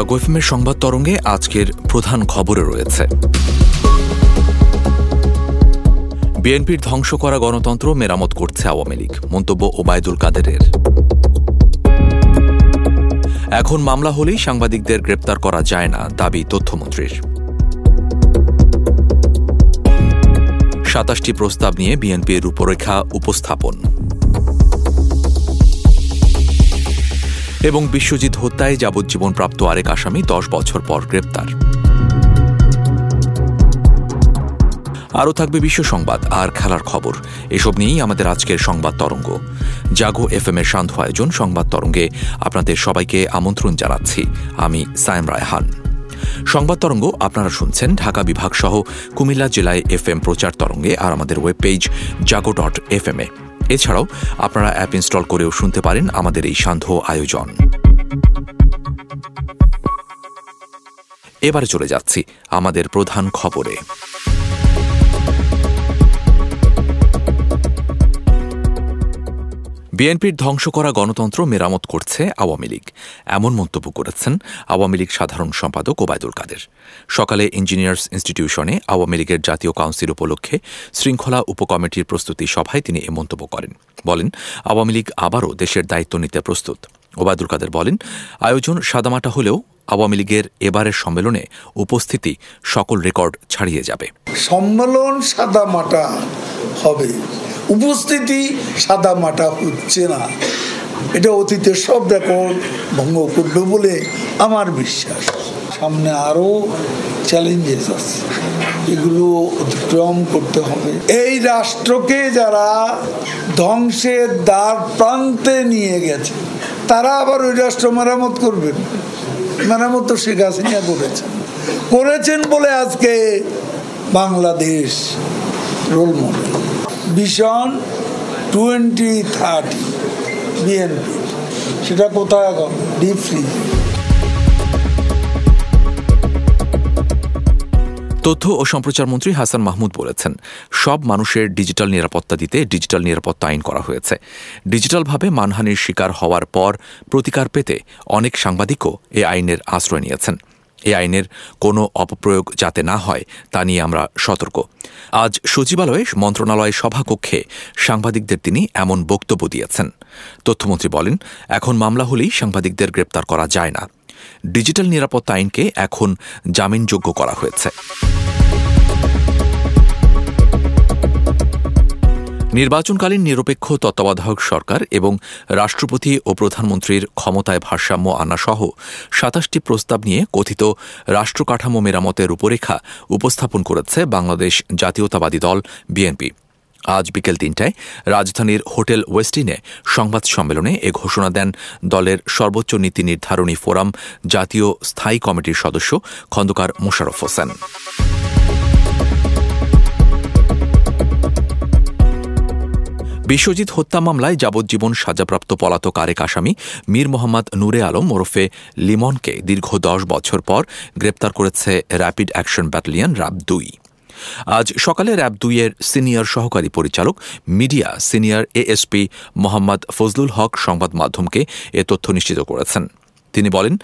জাগো এফএমের সংবাদ তরঙ্গে আজকের প্রধান খবরে রয়েছে। বিএনপির ধ্বংস করা গণতন্ত্র মেরামত করছে আওয়ামী লীগ। মন্তব্য ওবায়দুল কাদেরের। এখন মামলা হলেই সাংবাদিকদের গ্রেপ্তার করা যায় না, দাবি তথ্যমন্ত্রীর। সাতাশটি প্রস্তাব নিয়ে বিএনপির রূপরেখা উপস্থাপন। এবং বিশ্বজিৎ হত্যায় যাবজ্জীবন প্রাপ্ত আরেক আসামি দশ বছর পর গ্রেপ্তার। আরও থাকবে বিশ্ব সংবাদ আর খেলার খবর। এসব নিয়েই আমাদের আজকের সংবাদ তরঙ্গ। জাগো এফ এম এর সান্ধ্য আয়োজন সংবাদ তরঙ্গে আপনাদের সবাইকে আমন্ত্রণ জানাচ্ছি। আমি সায়েম রায়হান। সংবাদ তরঙ্গ আপনারা শুনছেন ঢাকা বিভাগ সহ কুমিল্লা জেলায় এফ প্রচার তরঙ্গে আর আমাদের web page Jago dot F M এ এছাড়াও আপনারা অ্যাপ ইনস্টল করেও শুনতে পারেন আমাদের এই সান্ধ্য আয়োজন। এবারে চলে যাচ্ছি আমাদের প্রধান খবরে। বিএনপির ধ্বংস করা গণতন্ত্র মেরামত করছে আওয়ামী লীগ। এমন মন্তব্য করেছেন আওয়ামী লীগ সাধারণ সম্পাদক ওবায়দুল কাদের। সকালে ইঞ্জিনিয়ার্স ইনস্টিটিউশনে আওয়ামী লীগের জাতীয় কাউন্সিল উপলক্ষে শৃঙ্খলা উপকমিটির প্রস্তুতি সভায় তিনি এ মন্তব্য করেন। বলেন, আওয়ামী লীগ আবারও দেশের দায়িত্ব নিতে প্রস্তুত। ওবায়দুল কাদের বলেন, আয়োজন সাদামাটা হলেও আওয়ামী লীগের এবারের সম্মেলনে উপস্থিতি সকল রেকর্ড ছাড়িয়ে যাবে। সম্মেলন সাদামাটা হবে। উপস্থিতি সাদা মাটা হচ্ছে না। এটা অতীতের সব রেকর্ড ভঙ্গ করবে বলে আমার বিশ্বাস। সামনে আরও চ্যালেঞ্জেস আছে। এগুলো অতিক্রম করতে হবে। এই রাষ্ট্রকে যারা ধ্বংসের দ্বার প্রান্তে নিয়ে গেছে, তারা আবার ওই রাষ্ট্র মেরামত করবেন মেরামত তো শেখ হাসিনা করেছেন। করেছেন বলে আজকে Bangladesh role model. Vision twenty thirty BNP সেটা কোথায় এখন? ডিপ ফ্রিজ তথ্য ও সম্প্রচার মন্ত্রী হাসান মাহমুদ বলেছেন, সব মানুষের ডিজিটাল নিরাপত্তা দিতে ডিজিটাল নিরাপত্তা আইন করা হয়েছে। ডিজিটালভাবে মানহানির শিকার হওয়ার পর প্রতিকার পেতে অনেক সাংবাদিকও এ আইনের আশ্রয় নিয়েছেন। এ আইনের কোনো অপপ্রয়োগ যাতে না হয়, তা নিয়ে আমরা সতর্ক। আজ সচিবালয়ে মন্ত্রণালয় সভাকক্ষে সাংবাদিকদের তিনি এমন বক্তব্য দিয়েছেন। তথ্যমন্ত্রী বলেন, এখন মামলা হলেই সাংবাদিকদের গ্রেপ্তার করা যায় না। ডিজিটাল নিরাপত্তা আইনকে এখন জামিনযোগ্য করা হয়েছে। নির্বাচনকালীন নিরপেক্ষ তত্ত্বাবধায়ক সরকার এবং রাষ্ট্রপতি ও প্রধানমন্ত্রীর ক্ষমতায় ভারসাম্য আনা সহ সাতাশটি প্রস্তাব নিয়ে কথিত রাষ্ট্রকাঠামো মেরামতের রূপরেখা উপস্থাপন করেছে বাংলাদেশ জাতীয়তাবাদী দল, বিএনপি। আজ বিকেল তিনটায় রাজধানীর হোটেল ওয়েস্টিনে সংবাদ সম্মেলনে এ ঘোষণা দেন দলের সর্বোচ্চ নীতি নির্ধারণী ফোরাম জাতীয় স্থায়ী কমিটির সদস্য খন্দকার মোশারফ হোসেন। বিশ্বজিৎ হত্যা মামলায় যাবজ্জীবন সাজাপ্রাপ্ত পলাতক আরেক আসামি, মীর মোহাম্মদ নূরে আলম ওরফে লিমনকে দীর্ঘ দশ বছর পর গ্রেপ্তার করেছে র্যাপিড অ্যাকশন ব্যাটালিয়ন র্যাব দুই। আজ সকালে র্যাব দুইয়ের সিনিয়র সহকারী পরিচালক, media senior ASP Mohammad Fazlul Haque সংবাদ মাধ্যমকে এ তথ্য নিশ্চিত করেছেন। তিনি বলেন,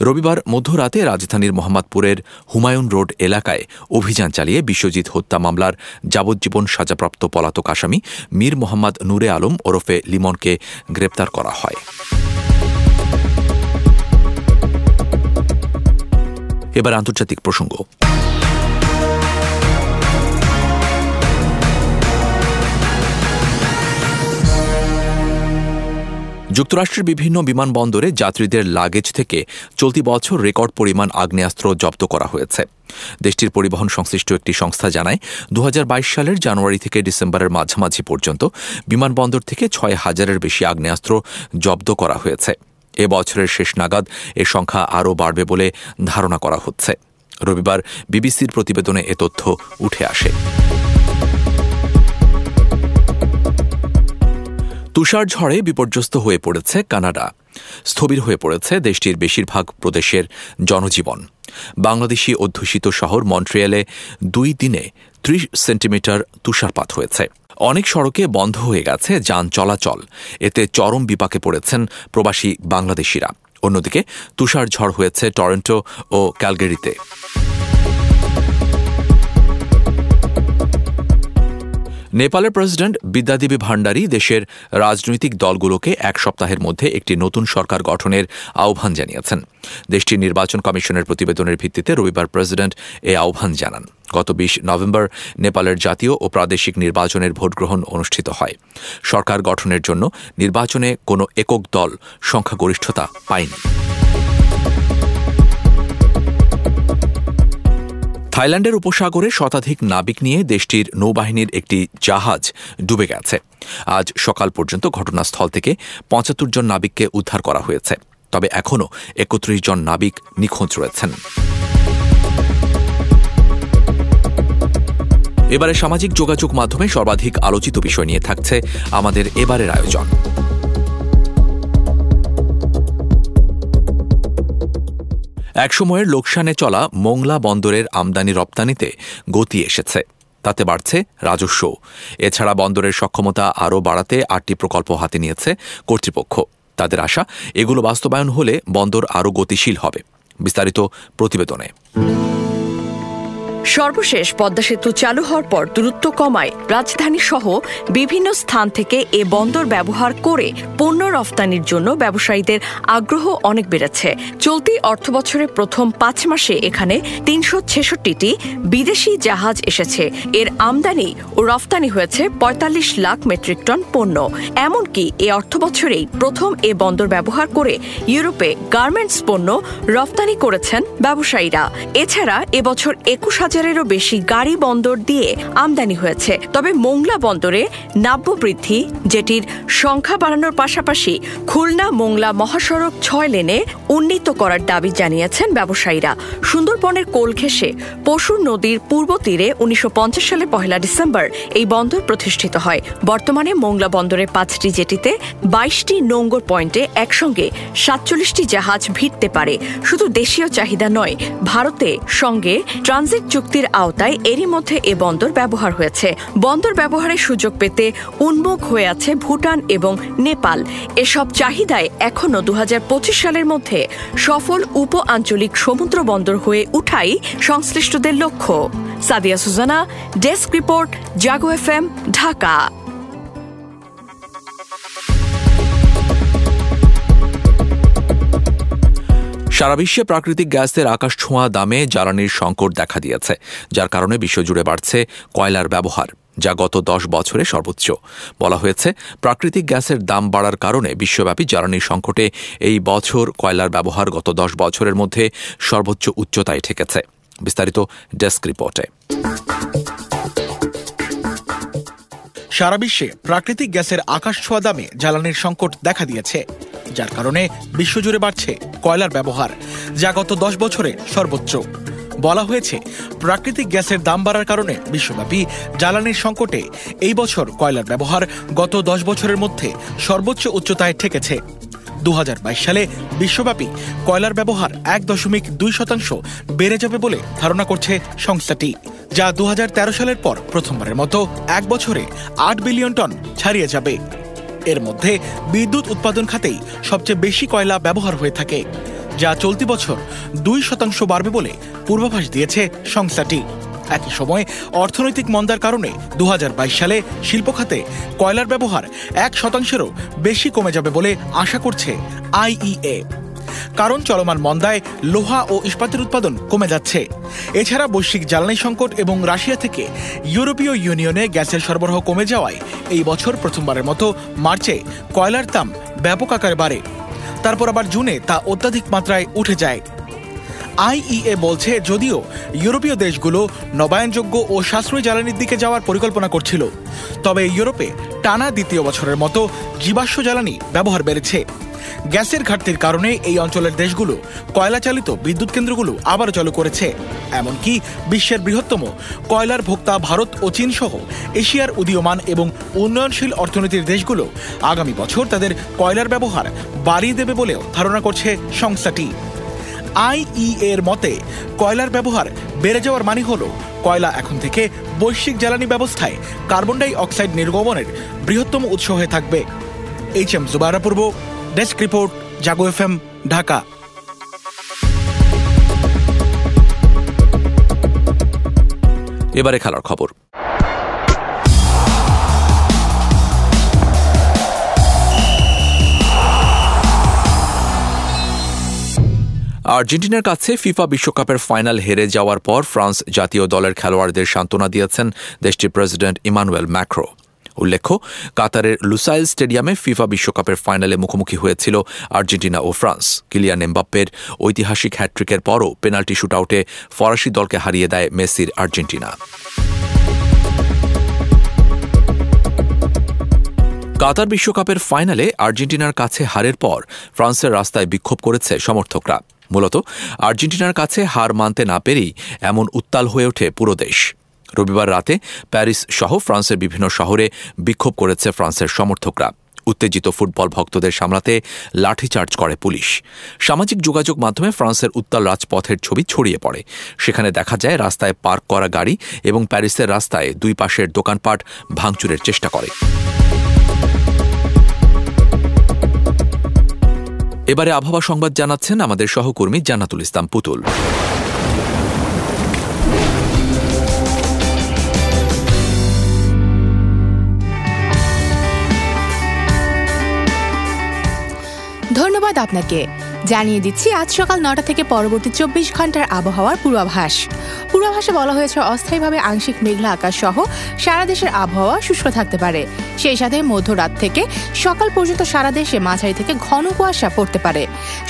রবিবার মধ্যরাতে রাজধানীর মোহাম্মদপুরের হুমায়ুন রোড এলাকায় অভিযান চালিয়ে বিশ্বজিৎ হত্যা মামলার যাবজ্জীবন সাজাপ্রাপ্ত পলাতক আসামি মীর মোহাম্মদ নূরে আলম ওরফে লিমনকে গ্রেপ্তার করা হয়। এবার আন্তর্জাতিক প্রসঙ্গ। যুক্তরাষ্ট্রের বিভিন্ন বিমানবন্দরে যাত্রীদের লাগেজ থেকে চলতি বছর রেকর্ড পরিমাণ আগ্নেয়াস্ত্র জব্দ করা হয়েছে। দেশটির পরিবহন সংশ্লিষ্ট একটি সংস্থা জানায় দু হাজার বাইশ সালের জানুয়ারি থেকে ডিসেম্বরের মাঝামাঝি পর্যন্ত বিমানবন্দর থেকে ছয় হাজারের বেশি আগ্নেয়াস্ত্র জব্দ করা হয়েছে। এ বছরের শেষ নাগাদ এ সংখ্যা আরও বাড়বে বলে ধারণা করা হচ্ছে। রবিবার বিবিসির প্রতিবেদনে এ তথ্য উঠে আসে। তুষার ঝড়ে বিপর্যস্ত হয়ে পড়েছে কানাডা। স্থবির হয়ে পড়েছে দেশটির বেশিরভাগ প্রদেশের জনজীবন। বাংলাদেশি অধ্যুষিত শহর মন্ট্রিয়ালে দুই দিনে ত্রিশ সেন্টিমিটার তুষারপাত হয়েছে। অনেক সড়কে বন্ধ হয়ে গেছে যান চলাচল। এতে চরম বিপাকে পড়েছেন প্রবাসী বাংলাদেশিরা। অন্যদিকে তুষার ঝড় হয়েছে টরন্টো ও ক্যালগেরিতে। নেপালের প্রেসিডেন্ট বিদ্যাদেবী ভান্ডারী দেশের রাজনৈতিক দলগুলোকে এক সপ্তাহের মধ্যে একটি নতুন সরকার গঠনের আহ্বান জানিয়েছেন। দেশটির নির্বাচন কমিশনের প্রতিবেদনের ভিত্তিতে রবিবার প্রেসিডেন্ট এ আহ্বান জানান। গত বিশ নভেম্বর নেপালের জাতীয় ও প্রাদেশিক নির্বাচনের ভোটগ্রহণ অনুষ্ঠিত হয়। সরকার গঠনের জন্য নির্বাচনে কোনো একক দল সংখ্যাগরিষ্ঠতা পায়নি। থাইল্যান্ডের উপসাগরে শতাধিক নাবিক নিয়ে দেশটির নৌবাহিনীর একটি জাহাজ ডুবে গেছে। আজ সকাল পর্যন্ত ঘটনাস্থল থেকে পঁচাত্তর জন নাবিককে উদ্ধার করা হয়েছে। তবে এখনও একত্রিশ জন নাবিক নিখোঁজ রয়েছেন। এবারে সামাজিক যোগাযোগ মাধ্যমে সর্বাধিক আলোচিত বিষয় নিয়ে থাকছে আমাদের এবারের আয়োজন। একসময়ের লোকসানে চলা মোংলা বন্দরের আমদানি রপ্তানিতে গতি এসেছে। তাতে বাড়ছে রাজস্ব। এছাড়া বন্দরের সক্ষমতা আরও বাড়াতে আটটি প্রকল্প হাতে নিয়েছে কর্তৃপক্ষ। তাদের আশা, এগুলো বাস্তবায়ন হলে বন্দর আরও গতিশীল হবে। বিস্তারিত প্রতিবেদনে। সর্বশেষ পদ্মা সেতু চালু হওয়ার পর দূরত্ব কমায় রাজধানী সহ বিভিন্ন স্থান থেকে এ বন্দর ব্যবহার করে পণ্য রফতানির জন্য ব্যবসায়ীদের আগ্রহ অনেক বেড়েছে। চলতি অর্থবছরের প্রথম পাঁচ মাসে এখানে তিনশো ছেষট্টিটি বিদেশি জাহাজ এসেছে। এর আমদানি ও রফতানি হয়েছে পঁয়তাল্লিশ লাখ মেট্রিক টন পণ্য। এমনকি এ অর্থবছরেই প্রথম এ বন্দর ব্যবহার করে ইউরোপে গার্মেন্টস পণ্য রফতানি করেছেন ব্যবসায়ীরা। এছাড়া এবছর একুশ হাজারেরও বেশি গাড়ি বন্দর দিয়ে আমদানি হয়েছে। তবে মোংলা বন্দরে নাব্য বৃদ্ধি, যেটির সংখ্যা বাড়ানোর পাশাপাশি খুলনা মোংলা মহাসড়ক ছয় লেনে উন্নীত করার দাবি জানিয়েছেন ব্যবসায়ীরা। সুন্দরবনের কোল ঘেঁষে পশুর নদীর পূর্ব তীরে উনিশশো সালে পহেলা ডিসেম্বর এই বন্দর প্রতিষ্ঠিত হয়। বর্তমানে মোংলা বন্দরে পাঁচটি জেটিতে বাইশটি নোঙ্গর পয়েন্টে একসঙ্গে সাতচল্লিশটি জাহাজ ভিড়তে পারে। শুধু দেশীয় চাহিদা নয়, ভারতে সঙ্গে ট্রানজিট চুক্তির আওতায় এরই মধ্যে এ বন্দর ব্যবহার হয়েছে। বন্দর ব্যবহারের সুযোগ পেতে উন্মুখ হয়ে আছে ভুটান এবং নেপাল। এসব চাহিদায় এখনও দু হাজার পঁচিশ সালের মধ্যে সফল উপ আঞ্চলিক সমুদ্র বন্দর হয়ে উঠাই সংশ্লিষ্টদের লক্ষ্য। Sadia Sujana, desk report, Jago F M Dhaka. সারা বিশ্বে প্রাকৃতিক গ্যাসের আকাশ ছোঁয়া দামে জ্বালানির সংকট দেখা দিয়েছে, যার কারণে বিশ্বজুড়ে বাড়ছে কয়লার ব্যবহার। যা গত দশ বছরে সর্বোচ্চ। বলা হয়েছে, প্রাকৃতিক গ্যাসের দাম বাড়ার কারণে বিশ্বব্যাপী জ্বালানির সংকটে এই বছর কয়লার ব্যবহার গত দশ বছরের মধ্যে সর্বোচ্চ উচ্চতায় ঠেকেছে। বিস্তারিত ডেস্ক রিপোর্টে। সারা বিশ্বে প্রাকৃতিক গ্যাসের আকাশ ছোঁয়া দামে জ্বালানির সংকট দেখা দিয়েছে, যার কারণে বিশ্বজুড়ে বাড়ছে কয়লার ব্যবহার, যা গত দশ বছরে সর্বোচ্চ। বলা হয়েছে, প্রাকৃতিক গ্যাসের দাম বাড়ার কারণে বিশ্বব্যাপী জ্বালানির সংকটে এই বছর কয়লার ব্যবহার গত দশ বছরের মধ্যে সর্বোচ্চ উচ্চতায় ঠেকেছে। দু হাজার বাইশ সালে বিশ্বব্যাপী কয়লার ব্যবহার এক দশমিক দুই শতাংশ বেড়ে যাবে বলে ধারণা করছে সংস্থাটি, যা দু হাজার তেরো সালের পর প্রথমবারের মতো এক বছরে আট বিলিয়ন টন ছাড়িয়ে যাবে। এর মধ্যে বিদ্যুৎ উৎপাদন খাতেই সবচেয়ে বেশি কয়লা ব্যবহার হয়ে থাকে। যা চলতি বছর দুই শতাংশ বাড়বে বলে পূর্বাভাস দিয়েছে সংস্থাটি। একই সময় অর্থনৈতিক মন্দার কারণে দু হাজার বাইশ সালে শিল্প খাতে কয়লার ব্যবহার এক শতাংশেরও বেশি কমে যাবে বলে আশা করছে আইইএ কারণ চলমান মন্দায় লোহা ও ইস্পাতের উৎপাদন কমে যাচ্ছে। এছাড়া বৈশ্বিক জ্বালানি সংকট এবং রাশিয়া থেকে ইউরোপীয় ইউনিয়নে গ্যাসের সরবরাহ কমে যাওয়ায় এই বছর প্রথমবারের মতো মার্চে কয়লার দাম ব্যাপক আকারে বাড়ে। তারপর আবার জুনে তা অত্যাধিক মাত্রায় উঠে যায়। আইইএ বলছে, যদিও ইউরোপীয় দেশগুলো নবায়নযোগ্য ও সাশ্রয়ী জ্বালানির দিকে যাওয়ার পরিকল্পনা করছিল, তবে ইউরোপে টানা দ্বিতীয় বছরের মতো জীবাশ্ম জ্বালানি ব্যবহার বেড়েছে। গ্যাসের ঘাটতির কারণে এই অঞ্চলের দেশগুলো কয়লা চালিত বিদ্যুৎ কেন্দ্রগুলো আবার চালু করেছে। এমনকি বিশ্বের বৃহত্তম কয়লার ভোক্তা ভারত ও চীন সহ এশিয়ার উদীয়মান এবং উন্নয়নশীল অর্থনীতির দেশগুলো আগামী বছর তাদের কয়লার ব্যবহার বাড়িয়ে দেবে বলেও ধারণা করছে সংস্থাটি। আইই এর মতে, কয়লার ব্যবহার বেড়ে যাওয়ার মানে হল কয়লা এখন থেকে বৈশ্বিক জ্বালানি ব্যবস্থায় কার্বন ডাই অক্সাইড নির্গমনের বৃহত্তম উৎস হয়ে থাকবে। এইচ এম জুবারা পূর্ব desk report Jago F M Dhaka এবারে খেলার খবর। আর্জেন্টিনার কাছে ফিফা বিশ্বকাপের ফাইনাল হেরে যাওয়ার পর ফ্রান্স জাতীয় দলের খেলোয়াড়দের সান্ত্বনা দিয়েছেন দেশটির প্রেসিডেন্ট ইমানুয়েল ম্যাক্রো। উল্লেখ্য, কাতারের লুসাইল স্টেডিয়ামে ফিফা বিশ্বকাপের ফাইনালে মুখোমুখি হয়েছিল আর্জেন্টিনা ও ফ্রান্স। কিলিয়ান এমবাপ্পের ঐতিহাসিক হ্যাট্রিকের পরও পেনাল্টি শুটআউটে ফরাসি দলকে হারিয়ে দেয় মেসির আর্জেন্টিনা। কাতার বিশ্বকাপের ফাইনালে আর্জেন্টিনার কাছে হারের পর ফ্রান্সের রাস্তায় বিক্ষোভ করেছে সমর্থকরা। মূলত, আর্জেন্টিনার কাছে হার মানতে না পেরেই এমন উত্তাল হয়ে ওঠে পুরো দেশ। রবিবার রাতে প্যারিস সহ ফ্রান্সের বিভিন্ন শহরে বিক্ষোভ করেছে ফ্রান্সের সমর্থকরা। উত্তেজিত ফুটবল ভক্তদের সামলাতে লাঠিচার্জ করে পুলিশ। সামাজিক যোগাযোগ মাধ্যমে ফ্রান্সের উত্তাল রাজপথের ছবি ছড়িয়ে পড়ে। সেখানে দেখা যায় রাস্তায় পার্ক করা গাড়ি এবং প্যারিসের রাস্তায় দুই পাশের দোকানপাট ভাঙচুরের চেষ্টা করে। এবারে আবহাওয়া সংবাদ জানাচ্ছেন আমাদের সহকর্মী জান্নাতুল ইসলাম পুতুল। ধন্যবাদ আপনাকে। জানিয়ে দিচ্ছি, আজ সকাল নটা থেকে পরবর্তী চব্বিশ ঘণ্টার আবহাওয়ার পূর্বাভাস। পূর্বাভাসে বলা হয়েছে, অস্থায়ীভাবে আংশিক মেঘলা আকাশ সহ সারা দেশের আবহাওয়া শুষ্ক থাকতে পারে। সেই সাথে মধ্যরাত থেকে সকাল পর্যন্ত সারা দেশে মাঝারি থেকে ঘন কুয়াশা পড়তে পারে।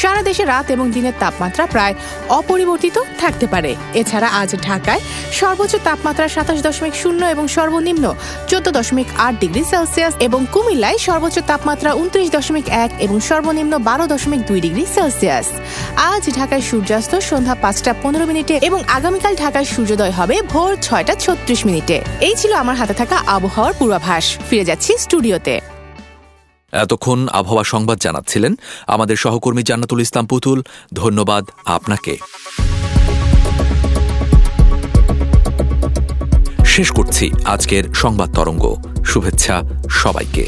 সারা দেশে রাত এবং দিনের তাপমাত্রা প্রায় অপরিবর্তিত থাকতে পারে। এছাড়া আজ ঢাকায় সর্বোচ্চ তাপমাত্রা সাতাশ দশমিক শূন্য এবং সর্বনিম্ন চোদ্দ দশমিক আট ডিগ্রি সেলসিয়াস এবং কুমিল্লায় সর্বোচ্চ তাপমাত্রা উনত্রিশ দশমিক এক এবং সর্বনিম্ন বারো দশমিক দুই ডিগ্রি সেলসিয়াস। আজ ঢাকায় সূর্যাস্ত, সন্ধ্যা পাঁচটা পনেরো মিনিটে এবং আগামীকাল ঢাকায় সূর্যোদয় হবে ভোর ছয়টা ছত্রিশ মিনিটে। এই ছিল আমার হাতে থাকা আবহাওয়ার পূর্বাভাস। ফিরে যাচ্ছি স্টুডিওতে। এতক্ষণ আবহাওয়া সংবাদ জানাচ্ছিলেন আমাদের সহকর্মী জান্নাতুল ইসলাম পুতুল। ধন্যবাদ আপনাকে। শেষ করছি আজকের সংবাদ তরঙ্গ। শুভেচ্ছা সবাইকে।